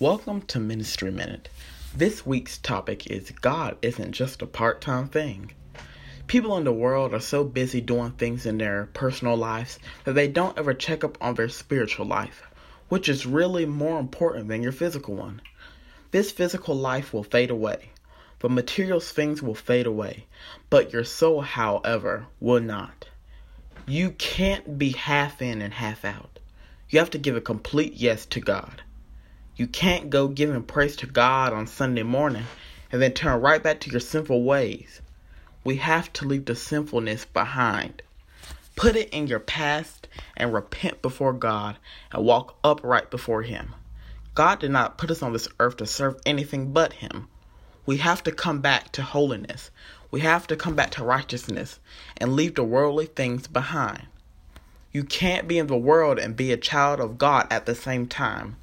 Welcome to Ministry Minute. This week's topic is God isn't just a part time thing. People in the world are so busy doing things in their personal lives that they don't ever check up on their spiritual life, which is really more important than your physical one. This physical life will fade away. The material things will fade away, but your soul, however, will not. You can't be half in and half out. You have to give a complete yes to God. You can't go giving praise to God on Sunday morning and then turn right back to your sinful ways. We have to leave the sinfulness behind. Put it in your past and repent before God and walk upright before Him. God did not put us on this earth to serve anything but Him. We have to come back to holiness. We have to come back to righteousness and leave the worldly things behind. You can't be in the world and be a child of God at the same time.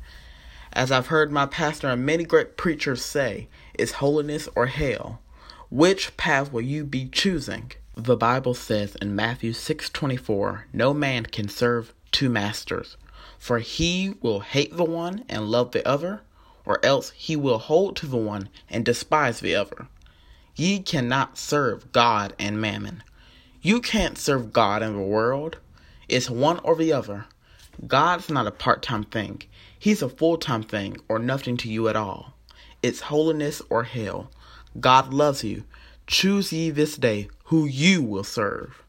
As I've heard my pastor and many great preachers say, is holiness or hell. Which path will you be choosing? The Bible says in Matthew 6:24, no man can serve two masters, for he will hate the one and love the other, or else he will hold to the one and despise the other. Ye cannot serve God and mammon. You can't serve God and the world. It's one or the other. God's not a part time thing, He's a full time thing or nothing to you at all. It's holiness or hell. God loves you. Choose ye this day who you will serve.